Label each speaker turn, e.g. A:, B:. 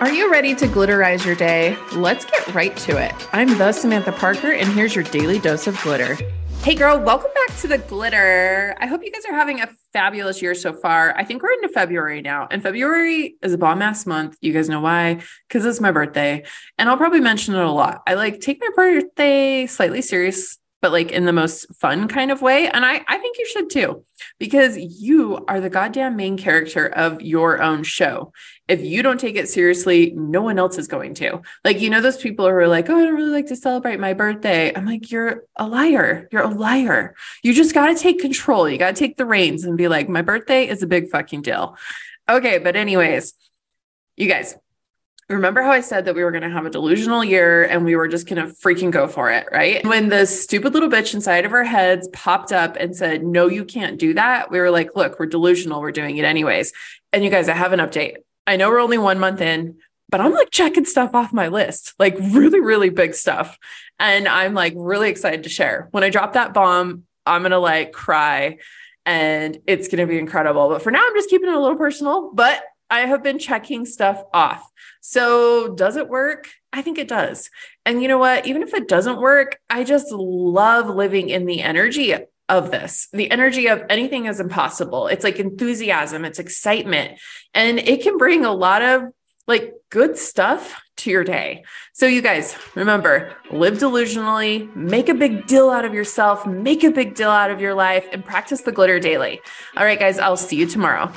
A: Are you ready to glitterize your day? Let's get right to it. I'm the Samantha Parker, and here's your daily dose of glitter. Hey, girl, welcome back to the glitter. I hope you guys are having a fabulous year so far. I think we're into February now, and February is a bomb ass month. You guys know why? Because it's my birthday, and I'll probably mention it a lot. I like take my birthday slightly serious but like in the most fun kind of way. And I, I think you should too, because you are the goddamn main character of your own show. If you don't take it seriously, no one else is going to. Like, you know, those people who are like, oh, I don't really like to celebrate my birthday. I'm like, you're a liar. You're a liar. You just got to take control. You got to take the reins and be like, my birthday is a big fucking deal. Okay. But, anyways, you guys, Remember how I said that we were going to have a delusional year and we were just going to freaking go for it, right? When the stupid little bitch inside of our heads popped up and said, No, you can't do that, we were like, Look, we're delusional. We're doing it anyways. And you guys, I have an update. I know we're only one month in, but I'm like checking stuff off my list, like really, really big stuff. And I'm like really excited to share. When I drop that bomb, I'm going to like cry and it's going to be incredible. But for now, I'm just keeping it a little personal, but I have been checking stuff off. So, does it work? I think it does. And you know what? Even if it doesn't work, I just love living in the energy of this. The energy of anything is impossible. It's like enthusiasm, it's excitement, and it can bring a lot of like good stuff to your day. So, you guys, remember live delusionally, make a big deal out of yourself, make a big deal out of your life, and practice the glitter daily. All right, guys, I'll see you tomorrow.